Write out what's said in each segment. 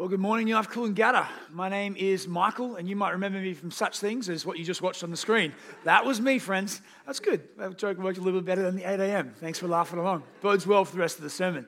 Well, good morning, New Life Coolangatta. My name is Michael, and you might remember me from such things as what you just watched on the screen. That was me, friends. That's good. That joke worked a little bit better than the 8 a.m. Thanks for laughing along. Bodes well for the rest of the sermon.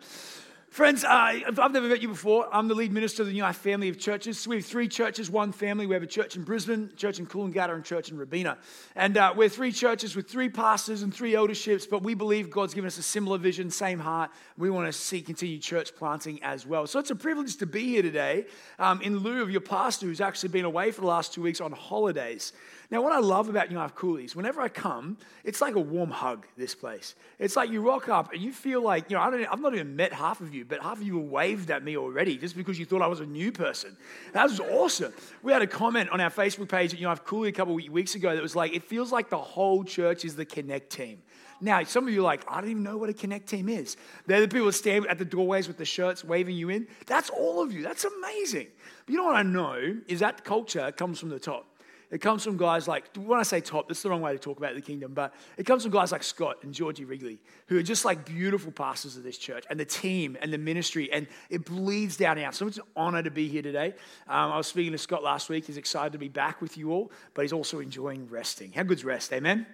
Friends, uh, I've never met you before. I'm the lead minister of the New Life family of churches. So we have three churches, one family. We have a church in Brisbane, church in Coolangatta, and church in Robina. And uh, we're three churches with three pastors and three elderships, but we believe God's given us a similar vision, same heart. We want to see continued church planting as well. So it's a privilege to be here today um, in lieu of your pastor who's actually been away for the last two weeks on holidays. Now, what I love about New Life Coolies, whenever I come, it's like a warm hug, this place. It's like you rock up and you feel like, you know, I don't, I've not even met half of you, but half of you waved at me already just because you thought I was a new person. That was awesome. We had a comment on our Facebook page at Life Coolie a couple weeks ago that was like, it feels like the whole church is the Connect team. Now, some of you are like, I don't even know what a Connect team is. They're the people that stand at the doorways with the shirts waving you in. That's all of you. That's amazing. But you know what I know is that culture comes from the top. It comes from guys like, when I say top, that's the wrong way to talk about the kingdom, but it comes from guys like Scott and Georgie Wrigley, who are just like beautiful pastors of this church and the team and the ministry, and it bleeds down out. So it's an honor to be here today. Um, I was speaking to Scott last week. He's excited to be back with you all, but he's also enjoying resting. How good's rest? Amen?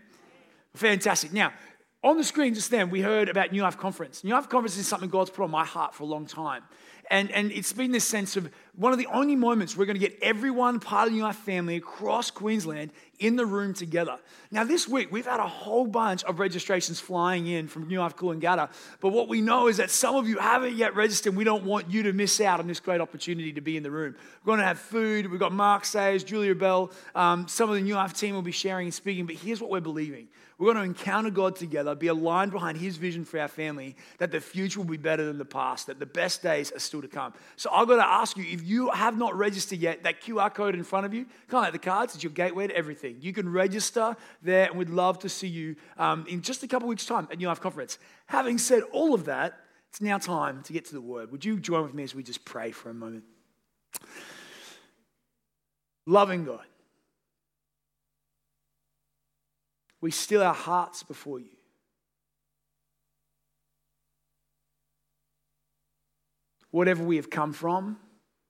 Fantastic. Now, on the screen just then, we heard about New Life Conference. New Life Conference is something God's put on my heart for a long time. And, and it's been this sense of one of the only moments we're going to get everyone part of the Life family across Queensland in the room together. Now, this week, we've had a whole bunch of registrations flying in from New Life Coolangatta. But what we know is that some of you haven't yet registered. We don't want you to miss out on this great opportunity to be in the room. We're going to have food. We've got Mark Sayers, Julia Bell. Um, some of the New Life team will be sharing and speaking. But here's what we're believing we're going to encounter God together, be aligned behind His vision for our family, that the future will be better than the past, that the best days are still to come. So I've got to ask you if you have not registered yet, that QR code in front of you, kind of the cards, it's your gateway to everything. You can register there, and we'd love to see you um, in just a couple weeks' time at New Life Conference. Having said all of that, it's now time to get to the Word. Would you join with me as we just pray for a moment? Loving God we still our hearts before you. Whatever we have come from,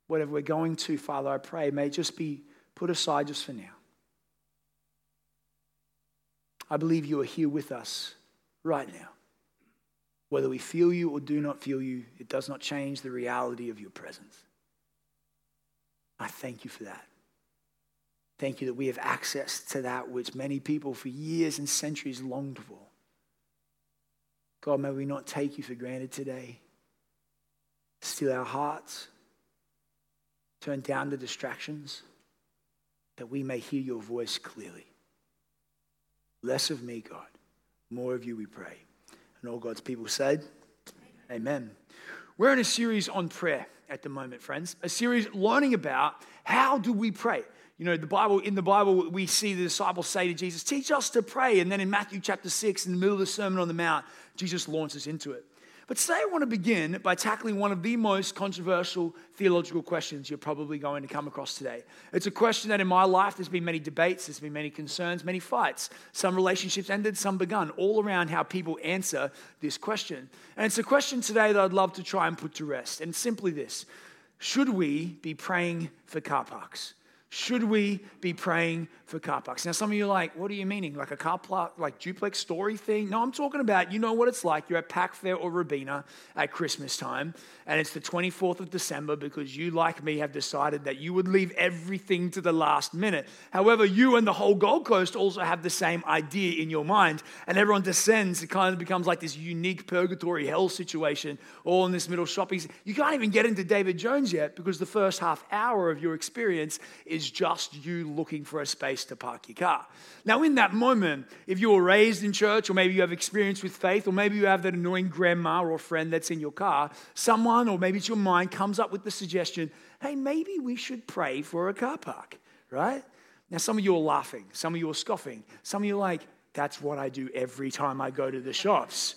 whatever we're going to, Father, I pray, may just be put aside just for now. I believe you are here with us right now. Whether we feel you or do not feel you, it does not change the reality of your presence. I thank you for that. Thank you that we have access to that which many people for years and centuries longed for. God, may we not take you for granted today. Still our hearts. Turn down the distractions that we may hear your voice clearly. Less of me, God. More of you, we pray. And all God's people said, Amen. Amen. We're in a series on prayer at the moment, friends. A series learning about how do we pray. You know, the Bible, in the Bible, we see the disciples say to Jesus, Teach us to pray. And then in Matthew chapter 6, in the middle of the Sermon on the Mount, Jesus launches into it. But today I want to begin by tackling one of the most controversial theological questions you're probably going to come across today. It's a question that in my life there's been many debates, there's been many concerns, many fights. Some relationships ended, some begun, all around how people answer this question. And it's a question today that I'd love to try and put to rest. And simply this Should we be praying for car parks? Should we be praying for car parks? Now, some of you are like, what are you meaning? Like a car park, like duplex story thing? No, I'm talking about, you know what it's like. You're at Pac Fair or Robina at Christmas time, and it's the 24th of December because you, like me, have decided that you would leave everything to the last minute. However, you and the whole Gold Coast also have the same idea in your mind, and everyone descends. It kind of becomes like this unique purgatory hell situation, all in this middle shopping. You can't even get into David Jones yet because the first half hour of your experience is just you looking for a space to park your car. Now, in that moment, if you were raised in church, or maybe you have experience with faith, or maybe you have that annoying grandma or friend that's in your car, someone someone, or maybe it's your mind, comes up with the suggestion hey, maybe we should pray for a car park, right? Now, some of you are laughing, some of you are scoffing, some of you are like, that's what I do every time I go to the shops.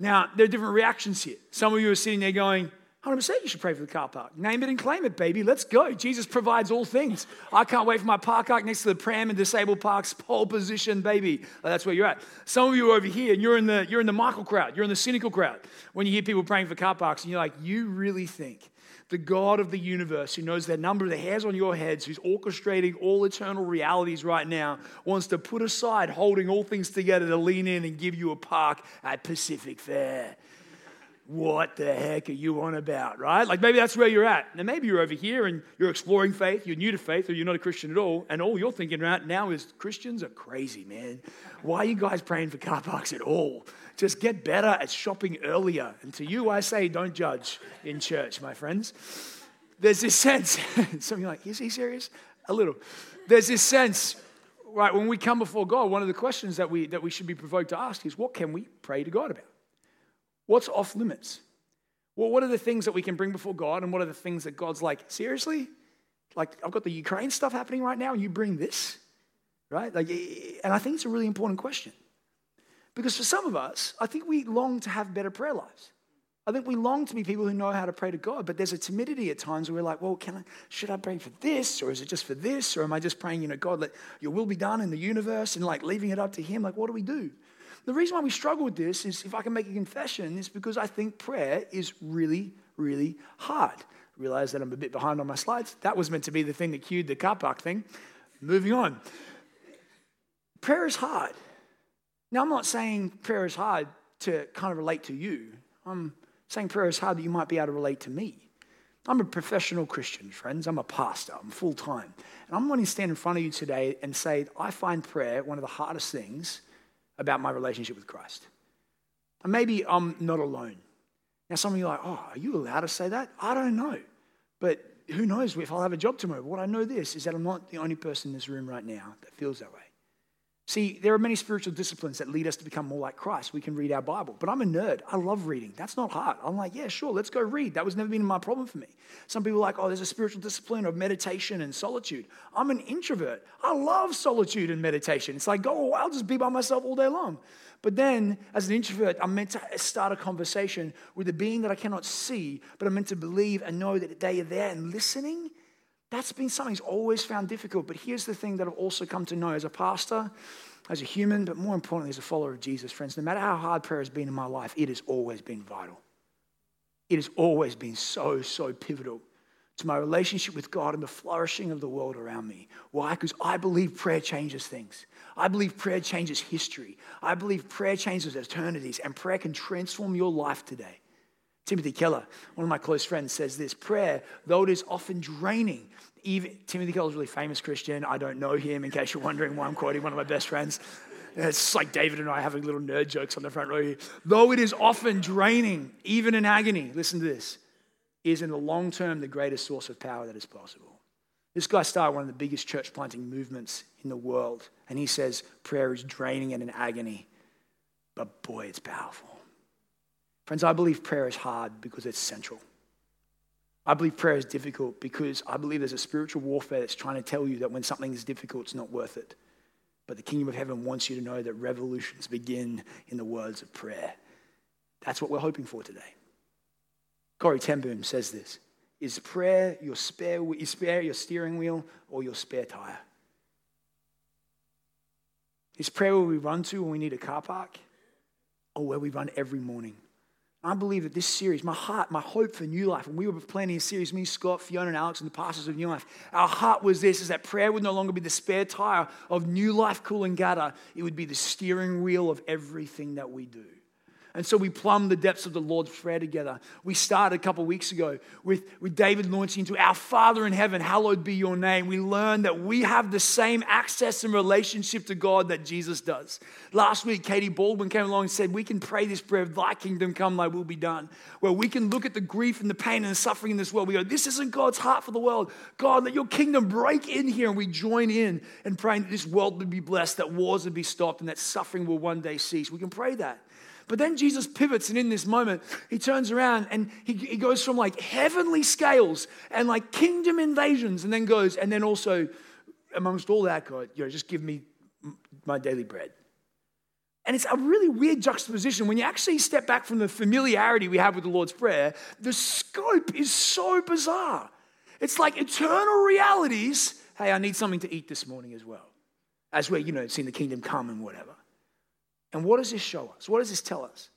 Now, there are different reactions here. Some of you are sitting there going, 100% you should pray for the car park. Name it and claim it, baby. Let's go. Jesus provides all things. I can't wait for my park ark next to the pram and disabled parks, pole position, baby. That's where you're at. Some of you are over here and you're in the, you're in the Michael crowd. You're in the cynical crowd. When you hear people praying for car parks and you're like, you really think the God of the universe, who knows the number of the hairs on your heads, who's orchestrating all eternal realities right now, wants to put aside holding all things together to lean in and give you a park at Pacific Fair. What the heck are you on about, right? Like maybe that's where you're at. Now, maybe you're over here and you're exploring faith, you're new to faith, or you're not a Christian at all, and all you're thinking right now is Christians are crazy, man. Why are you guys praying for car parks at all? Just get better at shopping earlier. And to you, I say, don't judge in church, my friends. There's this sense, some of you like, is he serious? A little. There's this sense, right, when we come before God, one of the questions that we, that we should be provoked to ask is, what can we pray to God about? What's off limits? Well, what are the things that we can bring before God, and what are the things that God's like, seriously? Like, I've got the Ukraine stuff happening right now, and you bring this, right? Like, and I think it's a really important question. Because for some of us, I think we long to have better prayer lives. I think we long to be people who know how to pray to God, but there's a timidity at times where we're like, well, can I, should I pray for this? Or is it just for this? Or am I just praying, you know, God, let your will be done in the universe and like leaving it up to Him? Like, what do we do? The reason why we struggle with this is, if I can make a confession, is because I think prayer is really, really hard. Realize that I'm a bit behind on my slides. That was meant to be the thing that cued the car park thing. Moving on. Prayer is hard. Now, I'm not saying prayer is hard to kind of relate to you. I'm saying prayer is hard that you might be able to relate to me. I'm a professional Christian, friends. I'm a pastor. I'm full time. And I'm wanting to stand in front of you today and say, I find prayer one of the hardest things about my relationship with Christ. And maybe I'm not alone. Now, some of you are like, oh, are you allowed to say that? I don't know. But who knows if I'll have a job tomorrow. What I know this is that I'm not the only person in this room right now that feels that way. See, there are many spiritual disciplines that lead us to become more like Christ. We can read our Bible, but I'm a nerd. I love reading. That's not hard. I'm like, yeah, sure, let's go read. That was never been my problem for me. Some people are like, oh, there's a spiritual discipline of meditation and solitude. I'm an introvert. I love solitude and meditation. It's like, oh, I'll just be by myself all day long. But then, as an introvert, I'm meant to start a conversation with a being that I cannot see, but I'm meant to believe and know that they are there and listening that's been something he's always found difficult. But here's the thing that I've also come to know as a pastor, as a human, but more importantly, as a follower of Jesus, friends. No matter how hard prayer has been in my life, it has always been vital. It has always been so, so pivotal to my relationship with God and the flourishing of the world around me. Why? Because I believe prayer changes things. I believe prayer changes history. I believe prayer changes eternities, and prayer can transform your life today. Timothy Keller, one of my close friends, says this prayer, though it is often draining, even, Timothy Keller's a really famous Christian. I don't know him, in case you're wondering why I'm quoting one of my best friends. Uh, it's like David and I having little nerd jokes on the front row here. Though it is often draining, even in agony, listen to this, is in the long term the greatest source of power that is possible. This guy started one of the biggest church planting movements in the world, and he says prayer is draining and in agony, but boy, it's powerful. Friends, I believe prayer is hard because it's central. I believe prayer is difficult because I believe there's a spiritual warfare that's trying to tell you that when something is difficult, it's not worth it. But the kingdom of heaven wants you to know that revolutions begin in the words of prayer. That's what we're hoping for today. Corrie ten Boom says this Is prayer your spare, is prayer your steering wheel or your spare tire? Is prayer where we run to when we need a car park or where we run every morning? I believe that this series, my heart, my hope for New Life, when we were planning a series, me, Scott, Fiona, and Alex, and the pastors of New Life, our heart was this, is that prayer would no longer be the spare tire of New Life Coolangatta. It would be the steering wheel of everything that we do. And so we plumb the depths of the Lord's Prayer together. We started a couple weeks ago with, with David launching into Our Father in heaven, hallowed be your name. We learned that we have the same access and relationship to God that Jesus does. Last week, Katie Baldwin came along and said, We can pray this prayer, Thy kingdom come, Thy will be done. Where we can look at the grief and the pain and the suffering in this world. We go, This isn't God's heart for the world. God, let your kingdom break in here. And we join in and praying that this world would be blessed, that wars would be stopped, and that suffering will one day cease. We can pray that. But then Jesus pivots, and in this moment, he turns around and he, he goes from like heavenly scales and like kingdom invasions, and then goes, and then also, amongst all that, God, you know, just give me my daily bread. And it's a really weird juxtaposition. When you actually step back from the familiarity we have with the Lord's Prayer, the scope is so bizarre. It's like eternal realities. Hey, I need something to eat this morning as well. As we're, you know, seeing the kingdom come and whatever. And what does this show us? What does this tell us?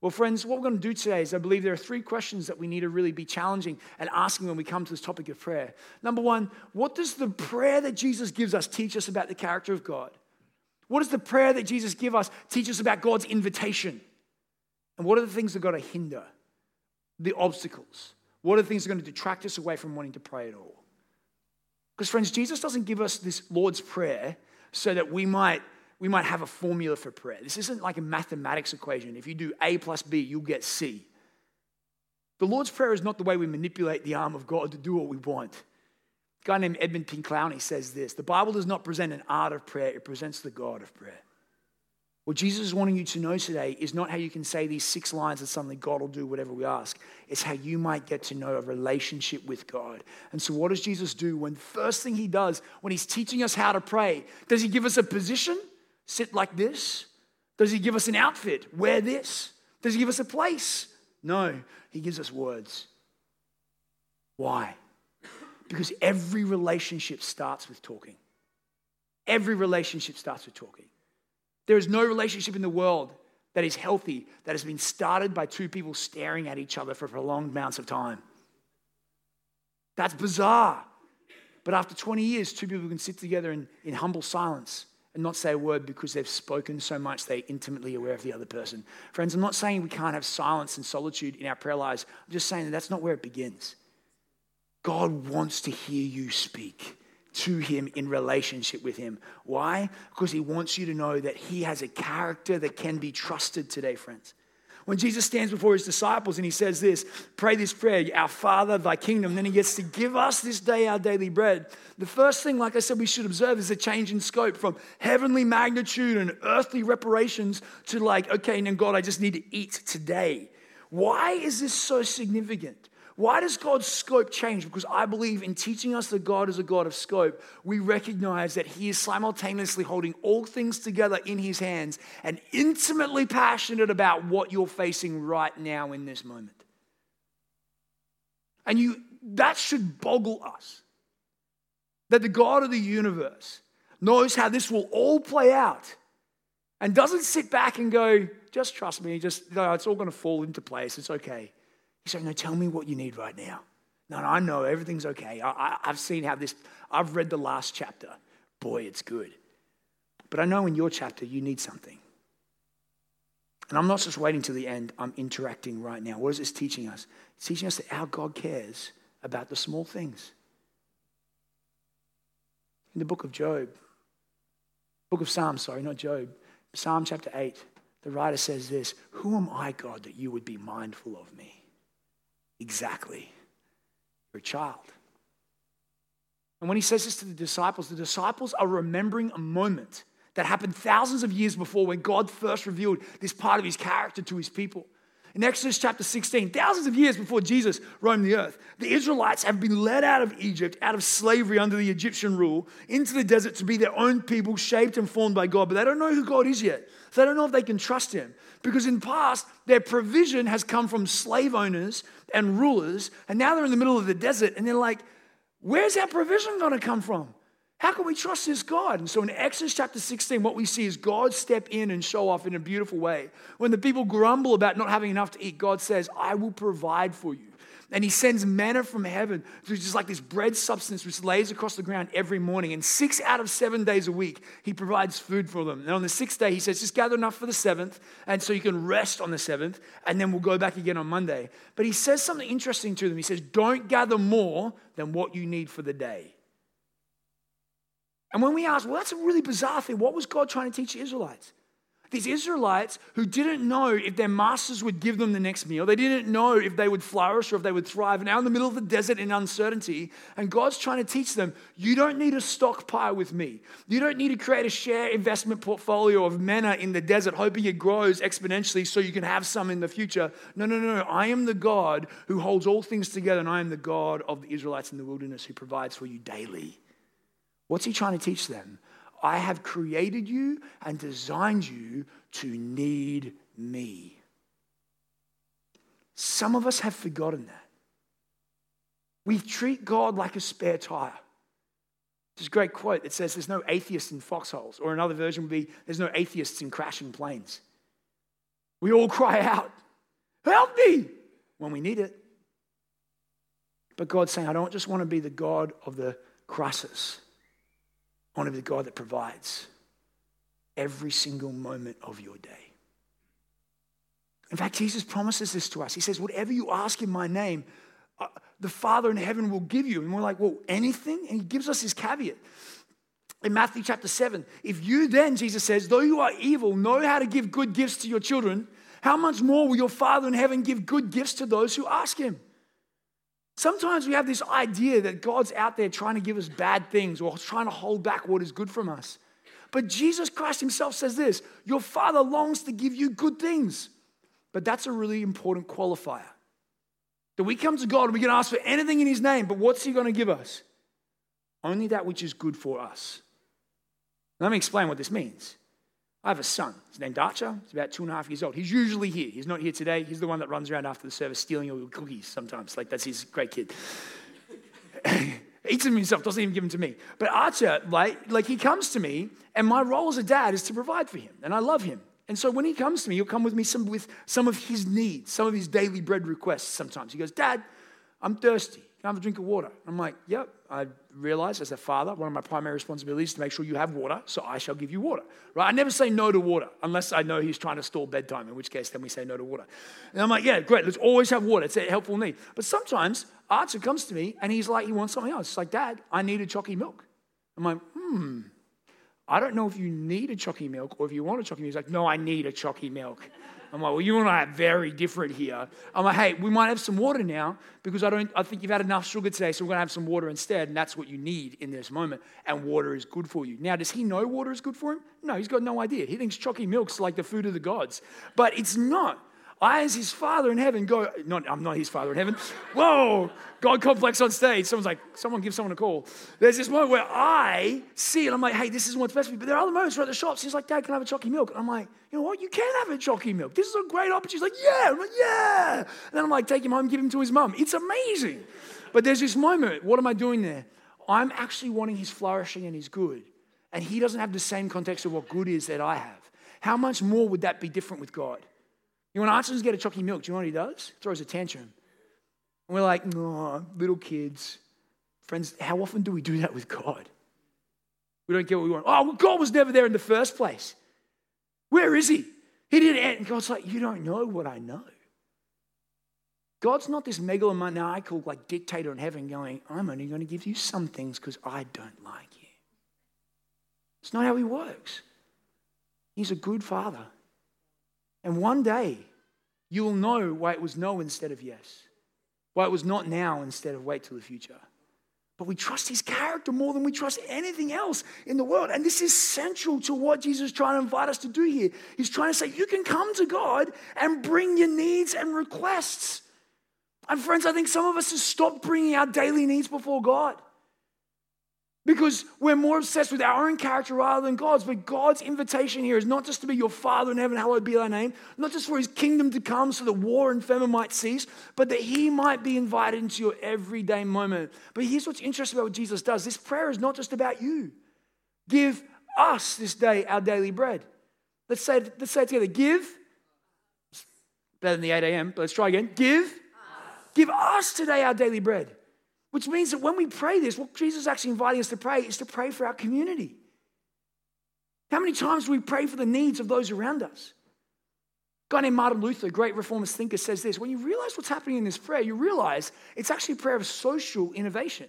Well, friends, what we're going to do today is I believe there are three questions that we need to really be challenging and asking when we come to this topic of prayer. Number one, what does the prayer that Jesus gives us teach us about the character of God? What does the prayer that Jesus gives us teach us about God's invitation? And what are the things that are going to hinder? The obstacles. What are the things that are going to detract us away from wanting to pray at all? Because, friends, Jesus doesn't give us this Lord's Prayer so that we might, we might have a formula for prayer. This isn't like a mathematics equation. If you do A plus B, you'll get C. The Lord's Prayer is not the way we manipulate the arm of God to do what we want. A guy named Edmund P. Clowney says this The Bible does not present an art of prayer, it presents the God of prayer. What Jesus is wanting you to know today is not how you can say these six lines and suddenly God will do whatever we ask. It's how you might get to know a relationship with God. And so, what does Jesus do when first thing he does when he's teaching us how to pray? Does he give us a position? Sit like this? Does he give us an outfit? Wear this? Does he give us a place? No, he gives us words. Why? Because every relationship starts with talking. Every relationship starts with talking. There is no relationship in the world that is healthy that has been started by two people staring at each other for prolonged amounts of time. That's bizarre. But after 20 years, two people can sit together in, in humble silence and not say a word because they've spoken so much they're intimately aware of the other person. Friends, I'm not saying we can't have silence and solitude in our prayer lives. I'm just saying that that's not where it begins. God wants to hear you speak to Him in relationship with Him. Why? Because He wants you to know that He has a character that can be trusted today, friends. When Jesus stands before his disciples and he says this, pray this prayer, Our Father, thy kingdom, then he gets to give us this day our daily bread. The first thing, like I said, we should observe is a change in scope from heavenly magnitude and earthly reparations to like, okay, now God, I just need to eat today. Why is this so significant? Why does God's scope change? Because I believe in teaching us that God is a God of scope, we recognize that He is simultaneously holding all things together in His hands and intimately passionate about what you're facing right now in this moment. And you, that should boggle us. That the God of the universe knows how this will all play out and doesn't sit back and go, just trust me, just, no, it's all going to fall into place. It's okay. He said, No, tell me what you need right now. No, no I know everything's okay. I, have seen how this, I've read the last chapter. Boy, it's good. But I know in your chapter you need something. And I'm not just waiting till the end, I'm interacting right now. What is this teaching us? It's teaching us that our God cares about the small things. In the book of Job, book of Psalms, sorry, not Job, Psalm chapter 8, the writer says this Who am I, God, that you would be mindful of me? Exactly. You're a child. And when he says this to the disciples, the disciples are remembering a moment that happened thousands of years before when God first revealed this part of his character to his people. In Exodus chapter 16, thousands of years before Jesus roamed the earth, the Israelites have been led out of Egypt, out of slavery under the Egyptian rule, into the desert to be their own people, shaped and formed by God. But they don't know who God is yet. So they don't know if they can trust him. Because in the past, their provision has come from slave owners and rulers, and now they're in the middle of the desert, and they're like, where's that provision going to come from? How can we trust this God? And so in Exodus chapter 16, what we see is God step in and show off in a beautiful way. When the people grumble about not having enough to eat, God says, I will provide for you. And he sends manna from heaven, which is like this bread substance which lays across the ground every morning. And six out of seven days a week, he provides food for them. And on the sixth day, he says, just gather enough for the seventh, and so you can rest on the seventh, and then we'll go back again on Monday. But he says something interesting to them. He says, don't gather more than what you need for the day. And when we ask, well, that's a really bizarre thing. What was God trying to teach the Israelites? These Israelites who didn't know if their masters would give them the next meal, they didn't know if they would flourish or if they would thrive. And now in the middle of the desert in uncertainty, and God's trying to teach them, you don't need a stockpile with me. You don't need to create a share investment portfolio of manna in the desert, hoping it grows exponentially so you can have some in the future. No, no, no, no. I am the God who holds all things together, and I am the God of the Israelites in the wilderness who provides for you daily. What's he trying to teach them? I have created you and designed you to need me. Some of us have forgotten that. We treat God like a spare tire. There's a great quote that says there's no atheists in foxholes, or another version would be there's no atheists in crashing planes. We all cry out. Help me when we need it. But God's saying, I don't just want to be the God of the crisis. I want to be the God that provides every single moment of your day. In fact, Jesus promises this to us. He says, Whatever you ask in my name, uh, the Father in heaven will give you. And we're like, Well, anything? And he gives us his caveat. In Matthew chapter 7, if you then, Jesus says, though you are evil, know how to give good gifts to your children, how much more will your Father in heaven give good gifts to those who ask him? Sometimes we have this idea that God's out there trying to give us bad things or trying to hold back what is good from us. But Jesus Christ himself says this Your Father longs to give you good things. But that's a really important qualifier. That we come to God and we can ask for anything in His name, but what's He going to give us? Only that which is good for us. Let me explain what this means. I have a son. His named Archer. He's about two and a half years old. He's usually here. He's not here today. He's the one that runs around after the service stealing all your cookies sometimes. Like, that's his great kid. Eats them himself, doesn't even give them to me. But Archer, like, like, he comes to me, and my role as a dad is to provide for him. And I love him. And so when he comes to me, he'll come with me some, with some of his needs, some of his daily bread requests sometimes. He goes, Dad, I'm thirsty. Can I have a drink of water? I'm like, Yep. I realize as a father, one of my primary responsibilities is to make sure you have water, so I shall give you water. Right? I never say no to water unless I know he's trying to stall bedtime, in which case then we say no to water. And I'm like, yeah, great, let's always have water. It's a helpful need. But sometimes Archer comes to me and he's like, he wants something else. It's like, Dad, I need a chalky milk. I'm like, hmm, I don't know if you need a chalky milk or if you want a chalky milk. He's like, no, I need a chalky milk. I'm like, well, you and I are very different here. I'm like, hey, we might have some water now because I don't I think you've had enough sugar today, so we're gonna have some water instead, and that's what you need in this moment. And water is good for you. Now, does he know water is good for him? No, he's got no idea. He thinks chalky milk's like the food of the gods. But it's not. I, as his father in heaven, go, not, I'm not his father in heaven. Whoa, God complex on stage. Someone's like, someone give someone a call. There's this moment where I see it. I'm like, hey, this isn't what's best for me. But there are other moments where at the shops, he's like, Dad, can I have a chalky milk? And I'm like, you know what? You can have a chalky milk. This is a great opportunity. He's like, yeah. I'm like, yeah. And then I'm like, take him home, give him to his mum. It's amazing. But there's this moment. What am I doing there? I'm actually wanting his flourishing and his good. And he doesn't have the same context of what good is that I have. How much more would that be different with God? You know, when Archie get a chalky milk, do you know what he does? Throws a tantrum. And we're like, oh, little kids. Friends, how often do we do that with God? We don't get what we want. Oh, well, God was never there in the first place. Where is he? He didn't. And God's like, you don't know what I know. God's not this megalomaniacal like dictator in heaven going, I'm only going to give you some things because I don't like you. It's not how he works. He's a good father. And one day, you will know why it was no instead of yes, why it was not now instead of wait till the future. But we trust his character more than we trust anything else in the world. And this is central to what Jesus is trying to invite us to do here. He's trying to say, you can come to God and bring your needs and requests. And friends, I think some of us have stopped bringing our daily needs before God. Because we're more obsessed with our own character rather than God's. But God's invitation here is not just to be your Father in heaven, hallowed be thy name, not just for his kingdom to come so that war and famine might cease, but that he might be invited into your everyday moment. But here's what's interesting about what Jesus does this prayer is not just about you. Give us this day our daily bread. Let's say, let's say it together. Give. Better than the 8 a.m., but let's try again. Give. Us. Give us today our daily bread. Which means that when we pray this, what Jesus is actually inviting us to pray is to pray for our community. How many times do we pray for the needs of those around us? A guy named Martin Luther, great reformist thinker, says this when you realize what's happening in this prayer, you realize it's actually a prayer of social innovation.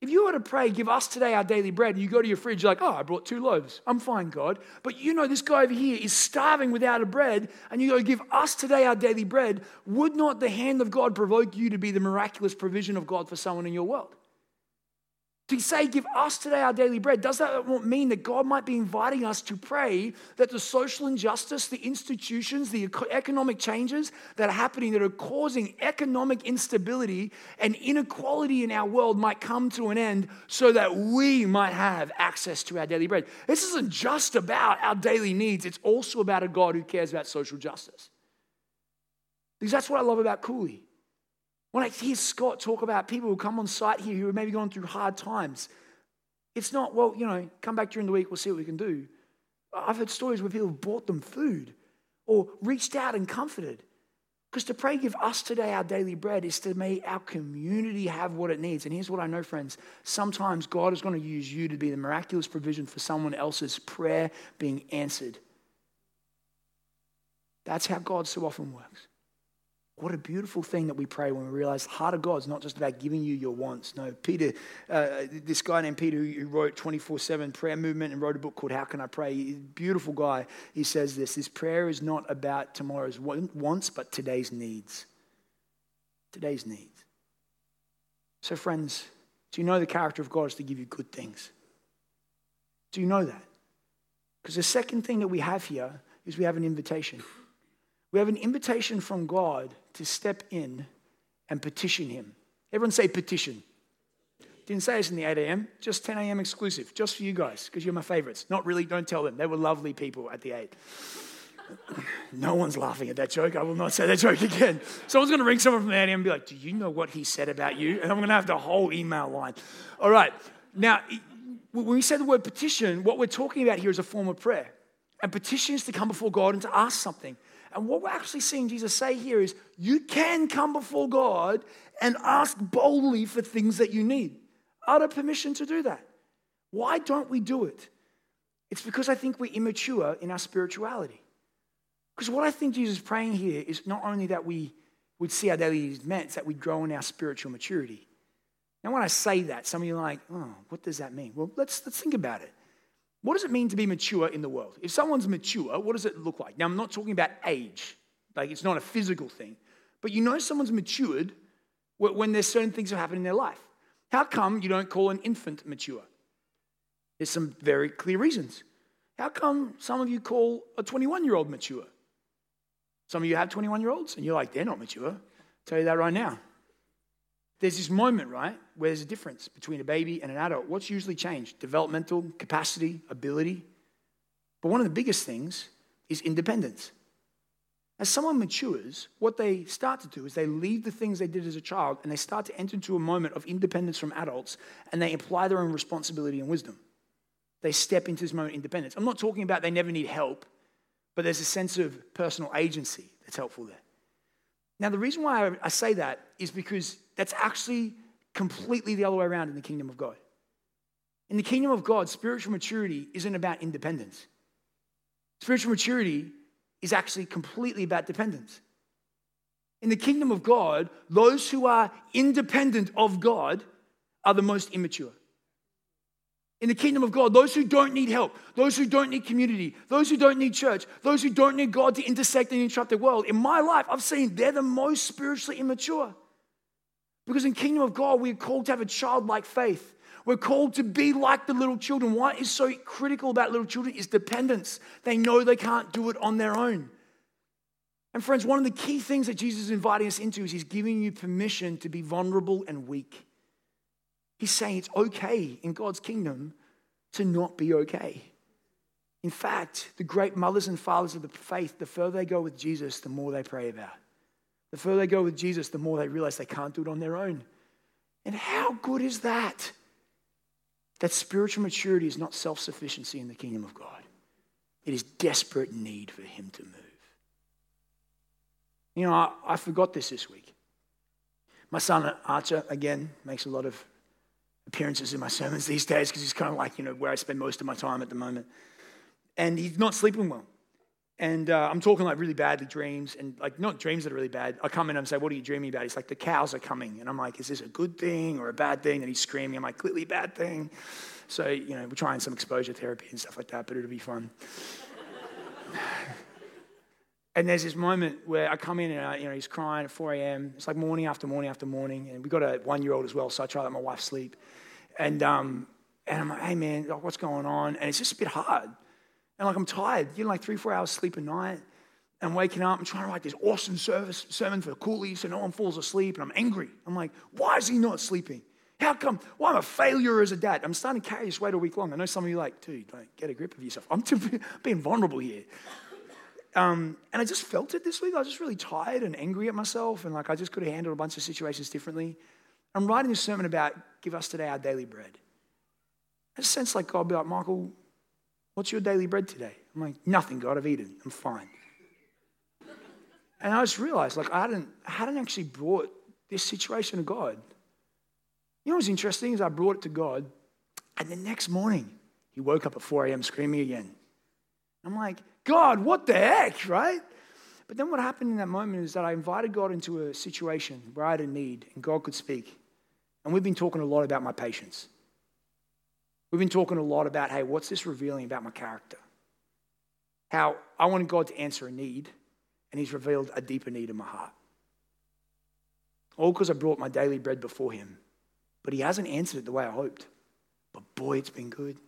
If you were to pray, give us today our daily bread, and you go to your fridge, you're like, oh, I brought two loaves. I'm fine, God. But you know this guy over here is starving without a bread, and you go, give us today our daily bread. Would not the hand of God provoke you to be the miraculous provision of God for someone in your world? To say, give us today our daily bread, does that mean that God might be inviting us to pray that the social injustice, the institutions, the economic changes that are happening that are causing economic instability and inequality in our world might come to an end so that we might have access to our daily bread? This isn't just about our daily needs, it's also about a God who cares about social justice. Because that's what I love about Cooley. When I hear Scott talk about people who come on site here who are maybe going through hard times, it's not, well, you know, come back during the week, we'll see what we can do. I've heard stories where people have bought them food or reached out and comforted. Because to pray, give us today our daily bread is to make our community have what it needs. And here's what I know, friends. Sometimes God is going to use you to be the miraculous provision for someone else's prayer being answered. That's how God so often works. What a beautiful thing that we pray when we realize the heart of God is not just about giving you your wants. No, Peter, uh, this guy named Peter who wrote 24 7 prayer movement and wrote a book called How Can I Pray? Beautiful guy. He says this this prayer is not about tomorrow's wants, but today's needs. Today's needs. So, friends, do you know the character of God is to give you good things? Do you know that? Because the second thing that we have here is we have an invitation. We have an invitation from God to step in and petition Him. Everyone say petition. Didn't say this in the 8 a.m., just 10 a.m. exclusive, just for you guys, because you're my favorites. Not really, don't tell them. They were lovely people at the 8. no one's laughing at that joke. I will not say that joke again. Someone's going to ring someone from the 8 a.m. and be like, Do you know what he said about you? And I'm going to have the whole email line. All right. Now, when we say the word petition, what we're talking about here is a form of prayer. And petition is to come before God and to ask something. And what we're actually seeing Jesus say here is you can come before God and ask boldly for things that you need. Utter permission to do that. Why don't we do it? It's because I think we're immature in our spirituality. Because what I think Jesus is praying here is not only that we would see our daily needs met, it's that we grow in our spiritual maturity. Now, when I say that, some of you are like, oh, what does that mean? Well, let's, let's think about it. What does it mean to be mature in the world? If someone's mature, what does it look like? Now, I'm not talking about age, like it's not a physical thing, but you know someone's matured when there's certain things that happen in their life. How come you don't call an infant mature? There's some very clear reasons. How come some of you call a 21 year old mature? Some of you have 21 year olds and you're like, they're not mature. I'll tell you that right now. There's this moment, right, where there's a difference between a baby and an adult. What's usually changed? Developmental capacity, ability. But one of the biggest things is independence. As someone matures, what they start to do is they leave the things they did as a child and they start to enter into a moment of independence from adults and they apply their own responsibility and wisdom. They step into this moment of independence. I'm not talking about they never need help, but there's a sense of personal agency that's helpful there. Now, the reason why I say that is because that's actually completely the other way around in the kingdom of God. In the kingdom of God, spiritual maturity isn't about independence. Spiritual maturity is actually completely about dependence. In the kingdom of God, those who are independent of God are the most immature in the kingdom of God, those who don't need help, those who don't need community, those who don't need church, those who don't need God to intersect and interrupt the world, in my life, I've seen they're the most spiritually immature. Because in kingdom of God, we're called to have a childlike faith. We're called to be like the little children. What is so critical about little children is dependence. They know they can't do it on their own. And friends, one of the key things that Jesus is inviting us into is he's giving you permission to be vulnerable and weak. He's saying it's okay in God's kingdom to not be okay. In fact, the great mothers and fathers of the faith, the further they go with Jesus, the more they pray about. The further they go with Jesus, the more they realize they can't do it on their own. And how good is that? That spiritual maturity is not self sufficiency in the kingdom of God, it is desperate need for Him to move. You know, I, I forgot this this week. My son Archer, again, makes a lot of appearances in my sermons these days because he's kind of like, you know, where I spend most of my time at the moment. And he's not sleeping well. And uh, I'm talking like really badly dreams and like not dreams that are really bad. I come in and say, What are you dreaming about? He's like, The cows are coming. And I'm like, Is this a good thing or a bad thing? And he's screaming. I'm like, Clearly bad thing. So, you know, we're trying some exposure therapy and stuff like that, but it'll be fun. and there's this moment where I come in and, I, you know, he's crying at 4 a.m. It's like morning after morning after morning. And we've got a one year old as well, so I try to let my wife sleep. And, um, and I'm like, hey man, what's going on? And it's just a bit hard. And like I'm tired, know, like three, four hours sleep a night. And waking up and trying to write this awesome service sermon for the coolies so no one falls asleep. And I'm angry. I'm like, why is he not sleeping? How come? Why well, I'm a failure as a dad? I'm starting to carry this weight a week long. I know some of you like, dude, like, get a grip of yourself. I'm too, being vulnerable here. Um, and I just felt it this week. I was just really tired and angry at myself. And like, I just could have handled a bunch of situations differently. I'm writing this sermon about give us today our daily bread. I just sense like God be like, Michael, what's your daily bread today? I'm like, nothing, God, I've eaten. I'm fine. And I just realized, like, I hadn't, I hadn't actually brought this situation to God. You know what's interesting is I brought it to God, and the next morning, he woke up at 4 a.m. screaming again. I'm like, God, what the heck, right? But then what happened in that moment is that I invited God into a situation where I had a need and God could speak. And we've been talking a lot about my patience. We've been talking a lot about, hey, what's this revealing about my character? How I wanted God to answer a need, and He's revealed a deeper need in my heart. All because I brought my daily bread before Him. But He hasn't answered it the way I hoped. But boy, it's been good.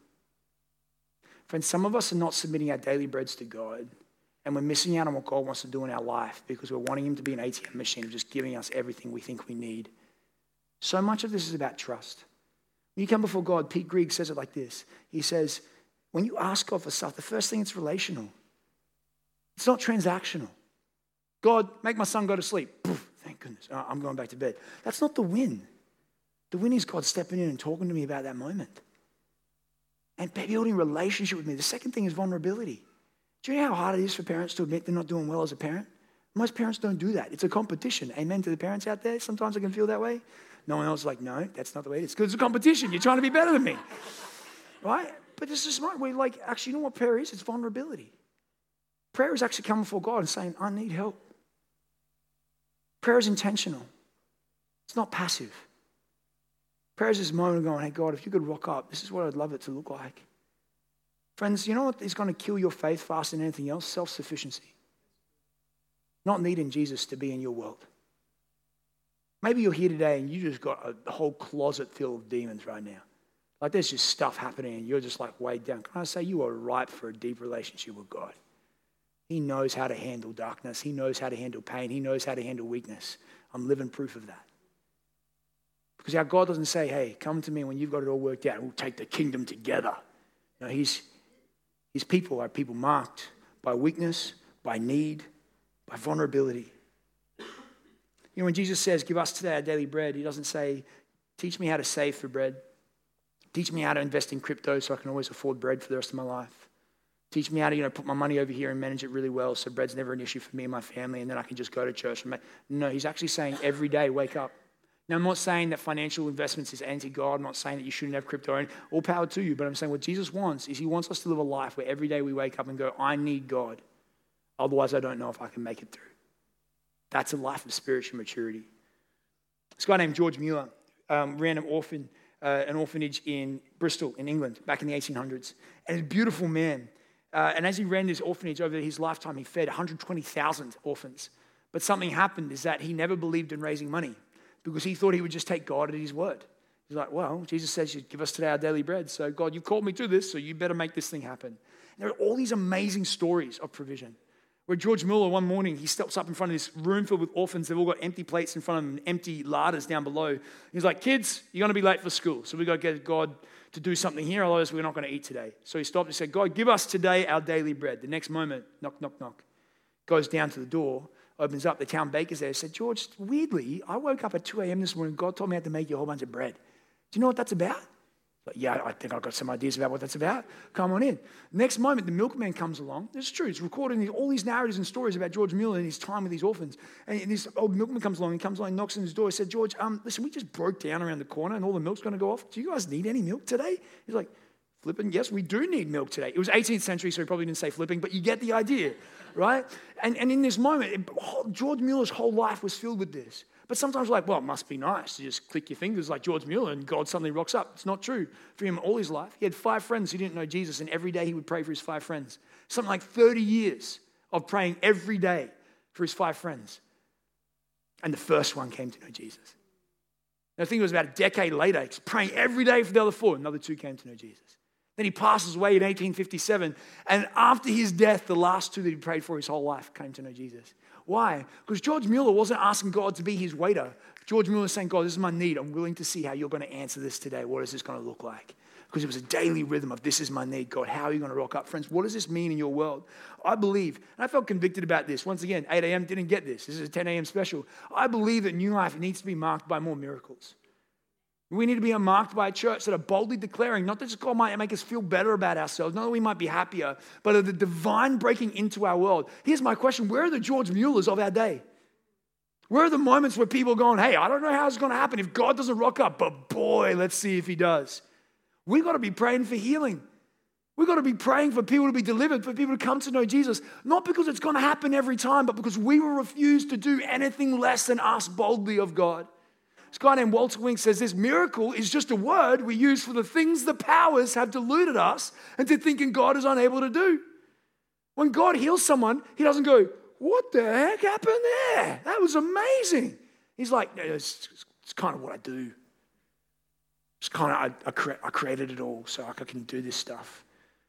Friends, some of us are not submitting our daily breads to God, and we're missing out on what God wants to do in our life because we're wanting Him to be an ATM machine of just giving us everything we think we need. So much of this is about trust. When you come before God, Pete Greig says it like this He says, when you ask God for stuff, the first thing it's relational, it's not transactional. God, make my son go to sleep. Poof, thank goodness. I'm going back to bed. That's not the win. The win is God stepping in and talking to me about that moment and building relationship with me. The second thing is vulnerability. Do you know how hard it is for parents to admit they're not doing well as a parent? Most parents don't do that. It's a competition. Amen to the parents out there. Sometimes I can feel that way. No one else is like, no, that's not the way it is. Because it's a competition. You're trying to be better than me. Right? But this is smart. We're like, actually, you know what prayer is? It's vulnerability. Prayer is actually coming before God and saying, I need help. Prayer is intentional, it's not passive. Prayer is this moment of going, hey, God, if you could rock up, this is what I'd love it to look like. Friends, you know what is going to kill your faith faster than anything else? Self sufficiency. Not needing Jesus to be in your world. Maybe you're here today and you just got a whole closet full of demons right now. Like there's just stuff happening and you're just like weighed down. Can I say you are ripe for a deep relationship with God? He knows how to handle darkness. He knows how to handle pain. He knows how to handle weakness. I'm living proof of that. Because our God doesn't say, hey, come to me when you've got it all worked out. We'll take the kingdom together. No, he's, his people are people marked by weakness, by need, by vulnerability. You know, when Jesus says, Give us today our daily bread, he doesn't say, Teach me how to save for bread. Teach me how to invest in crypto so I can always afford bread for the rest of my life. Teach me how to, you know, put my money over here and manage it really well so bread's never an issue for me and my family and then I can just go to church. And. No, he's actually saying every day, wake up. Now, I'm not saying that financial investments is anti God. I'm not saying that you shouldn't have crypto and all power to you. But I'm saying what Jesus wants is he wants us to live a life where every day we wake up and go, I need God. Otherwise, I don't know if I can make it through. That's a life of spiritual maturity. This guy named George Mueller um, ran an, orphan, uh, an orphanage in Bristol, in England, back in the 1800s. And a beautiful man. Uh, and as he ran this orphanage over his lifetime, he fed 120,000 orphans. But something happened is that he never believed in raising money because he thought he would just take God at his word. He's like, well, Jesus says, you give us today our daily bread. So, God, you've called me to this, so you better make this thing happen. And there are all these amazing stories of provision. Where George Mueller, one morning, he steps up in front of this room filled with orphans. They've all got empty plates in front of them, empty larders down below. He's like, Kids, you're going to be late for school. So we've got to get God to do something here, otherwise, we're not going to eat today. So he stopped and said, God, give us today our daily bread. The next moment, knock, knock, knock. Goes down to the door, opens up. The town baker's there. Said, George, weirdly, I woke up at 2 a.m. this morning. God told me I had to make you a whole bunch of bread. Do you know what that's about? Yeah, I think I've got some ideas about what that's about. Come on in. Next moment, the milkman comes along. It's true. It's recording all these narratives and stories about George Mueller and his time with these orphans. And this old milkman comes along. He comes along, knocks on his door. He said, George, um, listen, we just broke down around the corner and all the milk's going to go off. Do you guys need any milk today? He's like, flipping, yes, we do need milk today. It was 18th century, so he probably didn't say flipping, but you get the idea, right? And, and in this moment, George Mueller's whole life was filled with this. But sometimes we're like, well, it must be nice to just click your fingers like George Mueller and God suddenly rocks up. It's not true for him all his life. He had five friends who didn't know Jesus, and every day he would pray for his five friends. Something like 30 years of praying every day for his five friends. And the first one came to know Jesus. And I think it was about a decade later, he's praying every day for the other four. Another two came to know Jesus. Then he passes away in 1857. And after his death, the last two that he prayed for his whole life came to know Jesus. Why? Because George Mueller wasn't asking God to be his waiter. George Mueller was saying, God, this is my need. I'm willing to see how you're going to answer this today. What is this going to look like? Because it was a daily rhythm of this is my need, God. How are you going to rock up? Friends, what does this mean in your world? I believe, and I felt convicted about this. Once again, 8 a.m. didn't get this. This is a 10 a.m. special. I believe that new life needs to be marked by more miracles. We need to be marked by a church that are boldly declaring, not that just God might make us feel better about ourselves, not that we might be happier, but of the divine breaking into our world. Here's my question Where are the George Muellers of our day? Where are the moments where people are going, hey, I don't know how it's going to happen if God doesn't rock up, but boy, let's see if he does. We've got to be praying for healing. We've got to be praying for people to be delivered, for people to come to know Jesus, not because it's going to happen every time, but because we will refuse to do anything less than ask boldly of God. This guy named Walter Wink says this miracle is just a word we use for the things the powers have deluded us into thinking God is unable to do. When God heals someone, he doesn't go, What the heck happened there? That was amazing. He's like, It's, it's kind of what I do. It's kind of, I, I, cre- I created it all so I can do this stuff.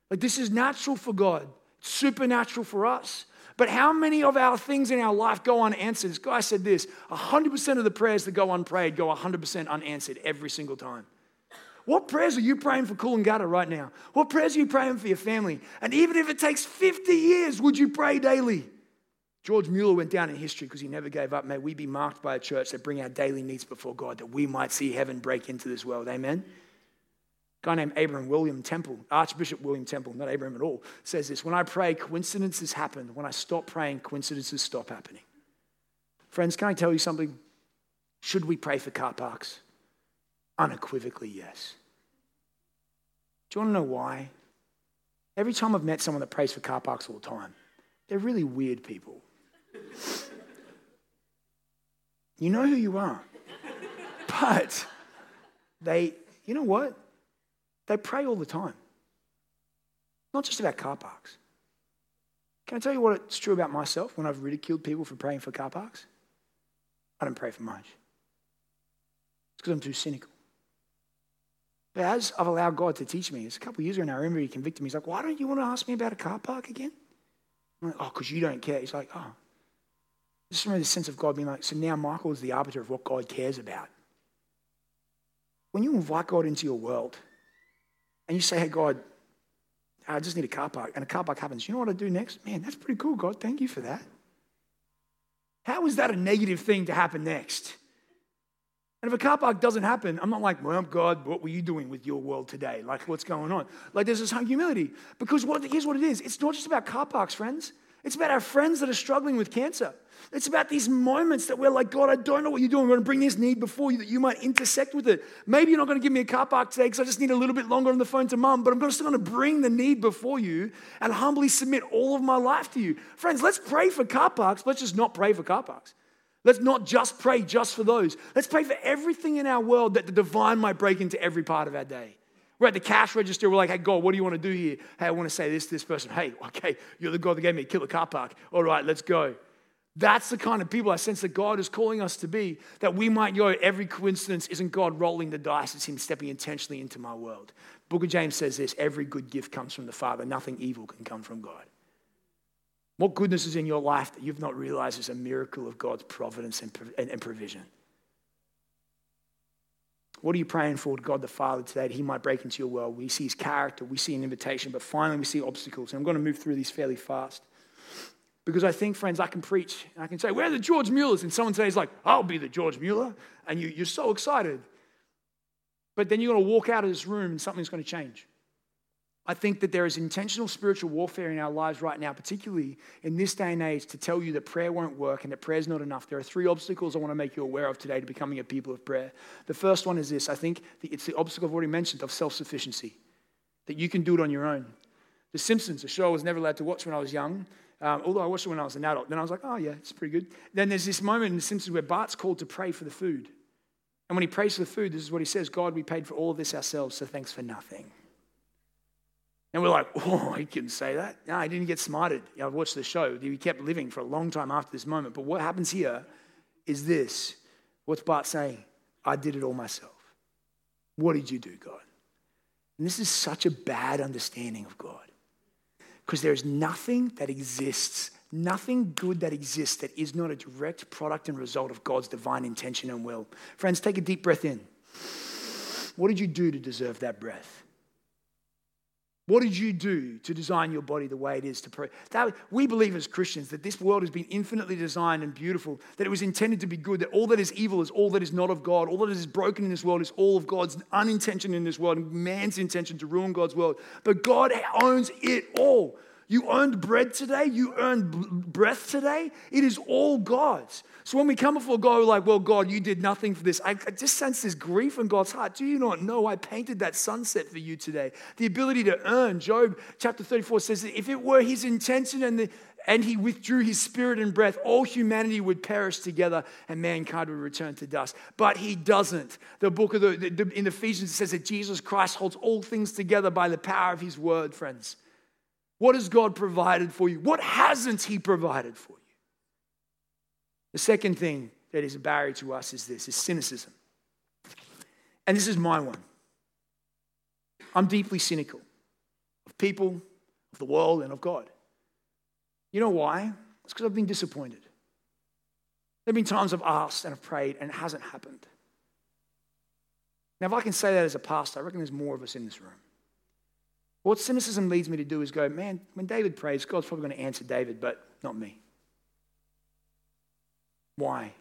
Like, this is natural for God, it's supernatural for us. But how many of our things in our life go unanswered? This guy said this 100% of the prayers that go unprayed go 100% unanswered every single time. What prayers are you praying for Coolangatta right now? What prayers are you praying for your family? And even if it takes 50 years, would you pray daily? George Mueller went down in history because he never gave up. May we be marked by a church that bring our daily needs before God, that we might see heaven break into this world. Amen guy named Abraham William Temple, Archbishop William Temple, not Abraham at all, says this When I pray, coincidences happen. When I stop praying, coincidences stop happening. Friends, can I tell you something? Should we pray for car parks? Unequivocally, yes. Do you want to know why? Every time I've met someone that prays for car parks all the time, they're really weird people. you know who you are. But they, you know what? They pray all the time. Not just about car parks. Can I tell you what it's true about myself when I've ridiculed people for praying for car parks? I don't pray for much. It's because I'm too cynical. But as I've allowed God to teach me, it's a couple of years ago now, I remember he convicted me. He's like, Why don't you want to ask me about a car park again? I'm like, Oh, because you don't care. He's like, Oh. Just remember the sense of God being like, So now Michael is the arbiter of what God cares about. When you invite God into your world, and you say, hey, God, I just need a car park, and a car park happens, you know what I do next? Man, that's pretty cool, God. Thank you for that. How is that a negative thing to happen next? And if a car park doesn't happen, I'm not like, well, God, what were you doing with your world today? Like, what's going on? Like, there's this humility. Because what, here's what it is it's not just about car parks, friends. It's about our friends that are struggling with cancer. It's about these moments that we're like, God, I don't know what you're doing. I'm going to bring this need before you that you might intersect with it. Maybe you're not going to give me a car park today because I just need a little bit longer on the phone to mum, but I'm still going to bring the need before you and humbly submit all of my life to you. Friends, let's pray for car parks. Let's just not pray for car parks. Let's not just pray just for those. Let's pray for everything in our world that the divine might break into every part of our day. We're at the cash register. We're like, hey, God, what do you want to do here? Hey, I want to say this to this person. Hey, okay, you're the God that gave me a killer car park. All right, let's go. That's the kind of people I sense that God is calling us to be, that we might go, every coincidence isn't God rolling the dice, it's Him stepping intentionally into my world. Book of James says this every good gift comes from the Father, nothing evil can come from God. What goodness is in your life that you've not realized is a miracle of God's providence and, and provision? What are you praying for God the Father today that He might break into your world? We see His character, we see an invitation, but finally we see obstacles. And I'm going to move through these fairly fast. Because I think, friends, I can preach and I can say, Where are the George Muellers? And someone says, like, I'll be the George Mueller. And you, you're so excited. But then you're going to walk out of this room and something's going to change. I think that there is intentional spiritual warfare in our lives right now, particularly in this day and age, to tell you that prayer won't work and that prayer is not enough. There are three obstacles I want to make you aware of today to becoming a people of prayer. The first one is this I think it's the obstacle I've already mentioned of self sufficiency, that you can do it on your own. The Simpsons, a show I was never allowed to watch when I was young, um, although I watched it when I was an adult. Then I was like, oh, yeah, it's pretty good. Then there's this moment in The Simpsons where Bart's called to pray for the food. And when he prays for the food, this is what he says God, we paid for all of this ourselves, so thanks for nothing. And we're like, oh, he couldn't say that. No, he didn't get smarted. I've watched the show. He kept living for a long time after this moment. But what happens here is this what's Bart saying? I did it all myself. What did you do, God? And this is such a bad understanding of God. Because there is nothing that exists, nothing good that exists that is not a direct product and result of God's divine intention and will. Friends, take a deep breath in. What did you do to deserve that breath? What did you do to design your body the way it is to pray? That, we believe as Christians that this world has been infinitely designed and beautiful, that it was intended to be good, that all that is evil is all that is not of God, all that is broken in this world is all of God's unintention in this world, and man's intention to ruin God's world. But God owns it all. You earned bread today, you earned breath today. It is all God's. So when we come before God, we're like, well, God, you did nothing for this. I, I just sense this grief in God's heart. Do you not know I painted that sunset for you today? The ability to earn. Job chapter 34 says that if it were his intention and the, and he withdrew his spirit and breath, all humanity would perish together and mankind would return to dust. But he doesn't. The book of the, the, in Ephesians says that Jesus Christ holds all things together by the power of his word, friends. What has God provided for you? What hasn't he provided for you? The second thing that is a barrier to us is this is cynicism. And this is my one. I'm deeply cynical of people, of the world, and of God. You know why? It's because I've been disappointed. There have been times I've asked and I've prayed and it hasn't happened. Now, if I can say that as a pastor, I reckon there's more of us in this room. What cynicism leads me to do is go, man, when David prays, God's probably going to answer David, but not me. Why?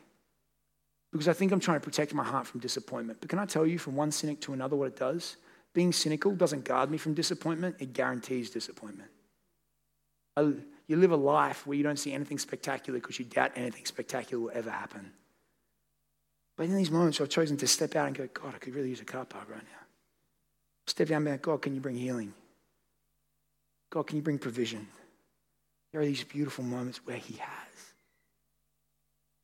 Because I think I'm trying to protect my heart from disappointment. But can I tell you from one cynic to another what it does? Being cynical doesn't guard me from disappointment, it guarantees disappointment. You live a life where you don't see anything spectacular because you doubt anything spectacular will ever happen. But in these moments, I've chosen to step out and go, God, I could really use a car park right now. Step down and go, God, can you bring healing? God, can you bring provision? There are these beautiful moments where He has.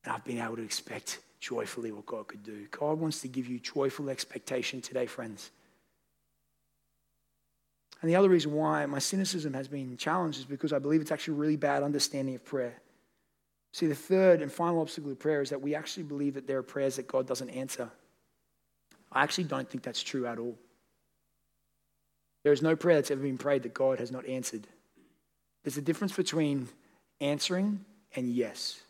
And I've been able to expect joyfully what God could do. God wants to give you joyful expectation today, friends. And the other reason why my cynicism has been challenged is because I believe it's actually a really bad understanding of prayer. See, the third and final obstacle to prayer is that we actually believe that there are prayers that God doesn't answer. I actually don't think that's true at all. There is no prayer that's ever been prayed that God has not answered. There's a difference between answering and yes.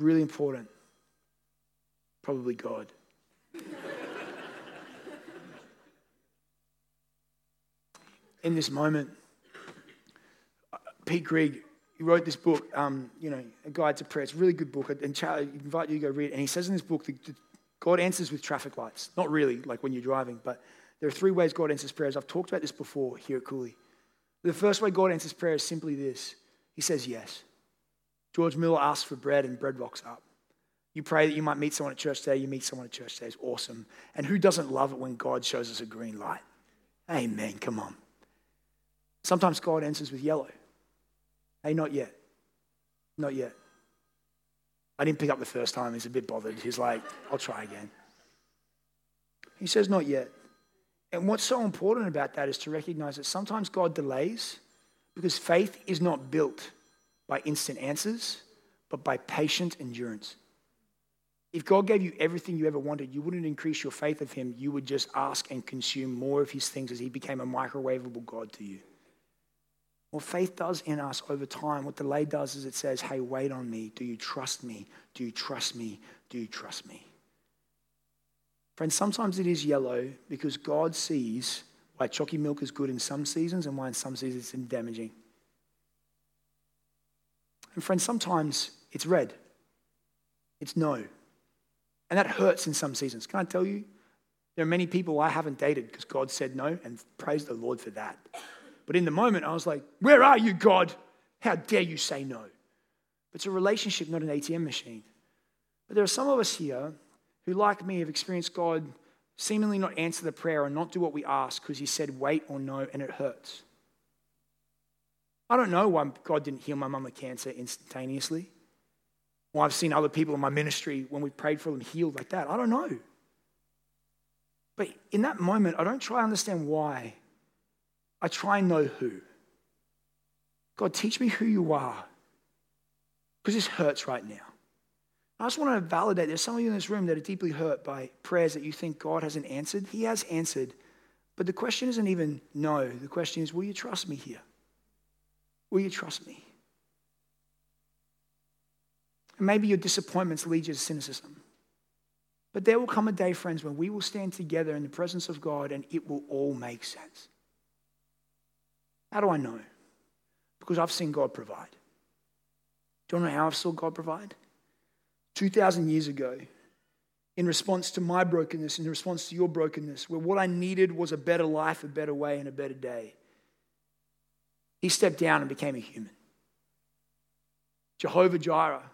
Really important. Probably God. In this moment, Pete Greig, he wrote this book, um, you know, A Guide to Prayer. It's a really good book. And Charlie, I invite you to go read it. And he says in this book that God answers with traffic lights. Not really, like when you're driving, but there are three ways God answers prayers. I've talked about this before here at Cooley. The first way God answers prayer is simply this He says yes. George Mueller asks for bread and bread rocks up. You pray that you might meet someone at church today, you meet someone at church today. It's awesome. And who doesn't love it when God shows us a green light? Amen. Come on. Sometimes God answers with yellow. Hey, not yet. Not yet. I didn't pick up the first time. He's a bit bothered. He's like, I'll try again. He says, not yet. And what's so important about that is to recognize that sometimes God delays because faith is not built by instant answers, but by patient endurance. If God gave you everything you ever wanted, you wouldn't increase your faith of Him. You would just ask and consume more of His things as He became a microwavable God to you. What faith does in us over time, what delay does is it says, hey, wait on me. Do you trust me? Do you trust me? Do you trust me? Friends, sometimes it is yellow because God sees why chalky milk is good in some seasons and why in some seasons it's damaging. And friends, sometimes it's red. It's no. And that hurts in some seasons. Can I tell you? There are many people I haven't dated because God said no, and praise the Lord for that. But in the moment, I was like, Where are you, God? How dare you say no? But it's a relationship, not an ATM machine. But there are some of us here who, like me, have experienced God seemingly not answer the prayer or not do what we ask because He said wait or no, and it hurts. I don't know why God didn't heal my mum of cancer instantaneously. Well, I've seen other people in my ministry when we prayed for them healed like that. I don't know. But in that moment, I don't try to understand why. I try and know who. God, teach me who you are. Because this hurts right now. I just want to validate there's some of you in this room that are deeply hurt by prayers that you think God hasn't answered. He has answered. But the question isn't even no. The question is, will you trust me here? Will you trust me? And maybe your disappointments lead you to cynicism. But there will come a day, friends, when we will stand together in the presence of God and it will all make sense. How do I know? Because I've seen God provide. Do you know how I've saw God provide? 2,000 years ago, in response to my brokenness, in response to your brokenness, where what I needed was a better life, a better way, and a better day, He stepped down and became a human. Jehovah Jireh,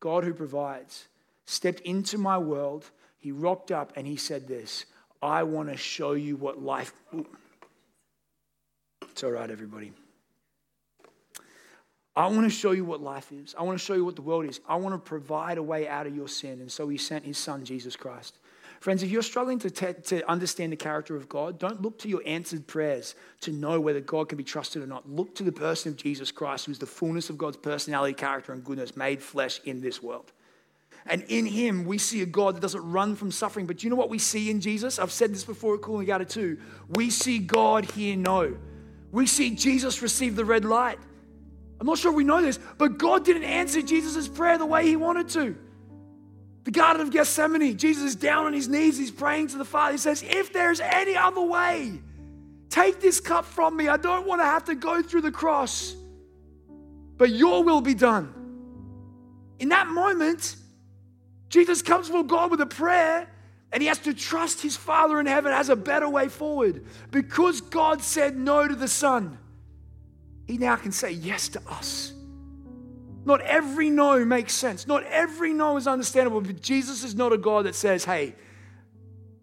God who provides, stepped into my world. He rocked up and he said, This, I want to show you what life. Ooh. It's all right, everybody. I want to show you what life is. I want to show you what the world is. I want to provide a way out of your sin. And so he sent his son, Jesus Christ. Friends, if you're struggling to, te- to understand the character of God, don't look to your answered prayers to know whether God can be trusted or not. Look to the person of Jesus Christ, who's the fullness of God's personality, character, and goodness made flesh in this world. And in him, we see a God that doesn't run from suffering. But do you know what we see in Jesus? I've said this before at Coolangatta too. We see God here, no. We see Jesus receive the red light. I'm not sure we know this, but God didn't answer Jesus' prayer the way he wanted to. The Garden of Gethsemane, Jesus is down on his knees, he's praying to the Father. He says, If there's any other way, take this cup from me. I don't want to have to go through the cross, but your will be done. In that moment, Jesus comes before God with a prayer and he has to trust his Father in heaven has a better way forward. Because God said no to the Son, he now can say yes to us. Not every no makes sense. Not every no is understandable, but Jesus is not a God that says, hey,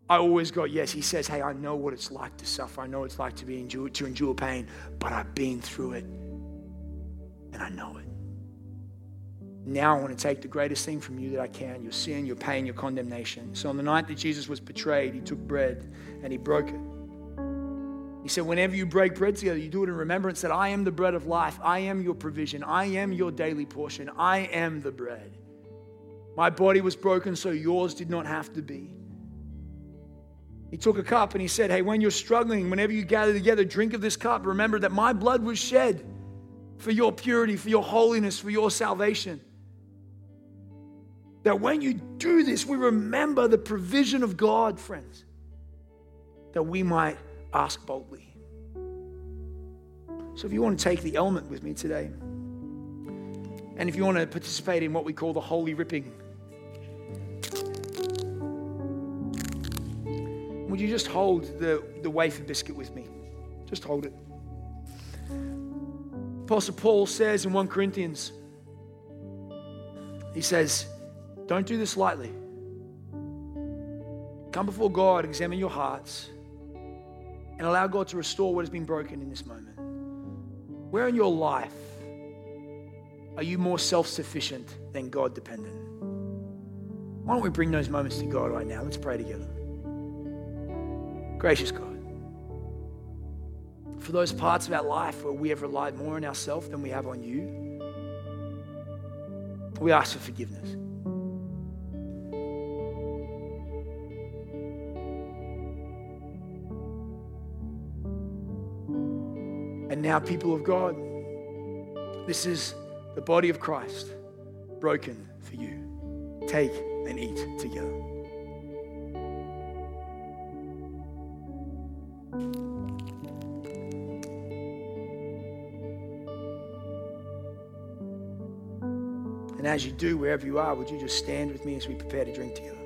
I always got yes. He says, hey, I know what it's like to suffer. I know it's like to be endure, to endure pain, but I've been through it and I know it. Now I want to take the greatest thing from you that I can your sin, your pain, your condemnation. So on the night that Jesus was betrayed, he took bread and he broke it. He said, Whenever you break bread together, you do it in remembrance that I am the bread of life. I am your provision. I am your daily portion. I am the bread. My body was broken so yours did not have to be. He took a cup and he said, Hey, when you're struggling, whenever you gather together, drink of this cup. Remember that my blood was shed for your purity, for your holiness, for your salvation. That when you do this, we remember the provision of God, friends, that we might ask boldly. So if you want to take the element with me today, and if you want to participate in what we call the holy ripping, would you just hold the, the wafer biscuit with me? Just hold it. Apostle Paul says in 1 Corinthians, he says, Don't do this lightly. Come before God, examine your hearts and allow God to restore what has been broken in this moment. Where in your life are you more self sufficient than God dependent? Why don't we bring those moments to God right now? Let's pray together. Gracious God, for those parts of our life where we have relied more on ourselves than we have on you, we ask for forgiveness. And now, people of God, this is the body of Christ broken for you. Take and eat together. And as you do, wherever you are, would you just stand with me as we prepare to drink together?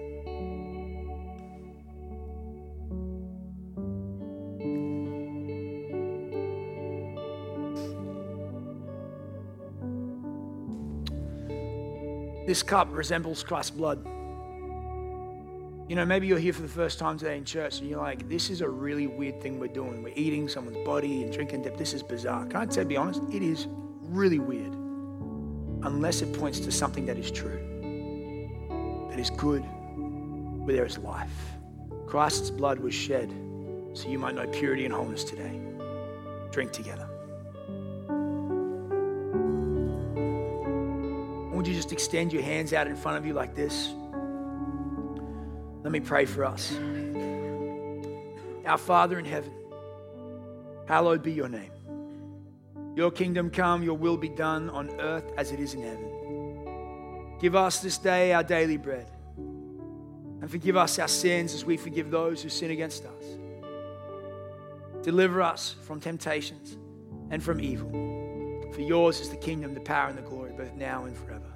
This cup resembles Christ's blood. You know, maybe you're here for the first time today in church and you're like, this is a really weird thing we're doing. We're eating someone's body and drinking dip. This is bizarre. Can I tell you, be honest? It is really weird unless it points to something that is true, that is good, where there is life. Christ's blood was shed so you might know purity and wholeness today. Drink together. Just extend your hands out in front of you like this? Let me pray for us. Our Father in heaven, hallowed be your name. Your kingdom come, your will be done on earth as it is in heaven. Give us this day our daily bread, and forgive us our sins as we forgive those who sin against us. Deliver us from temptations, and from evil. For yours is the kingdom, the power, and the glory, both now and forever.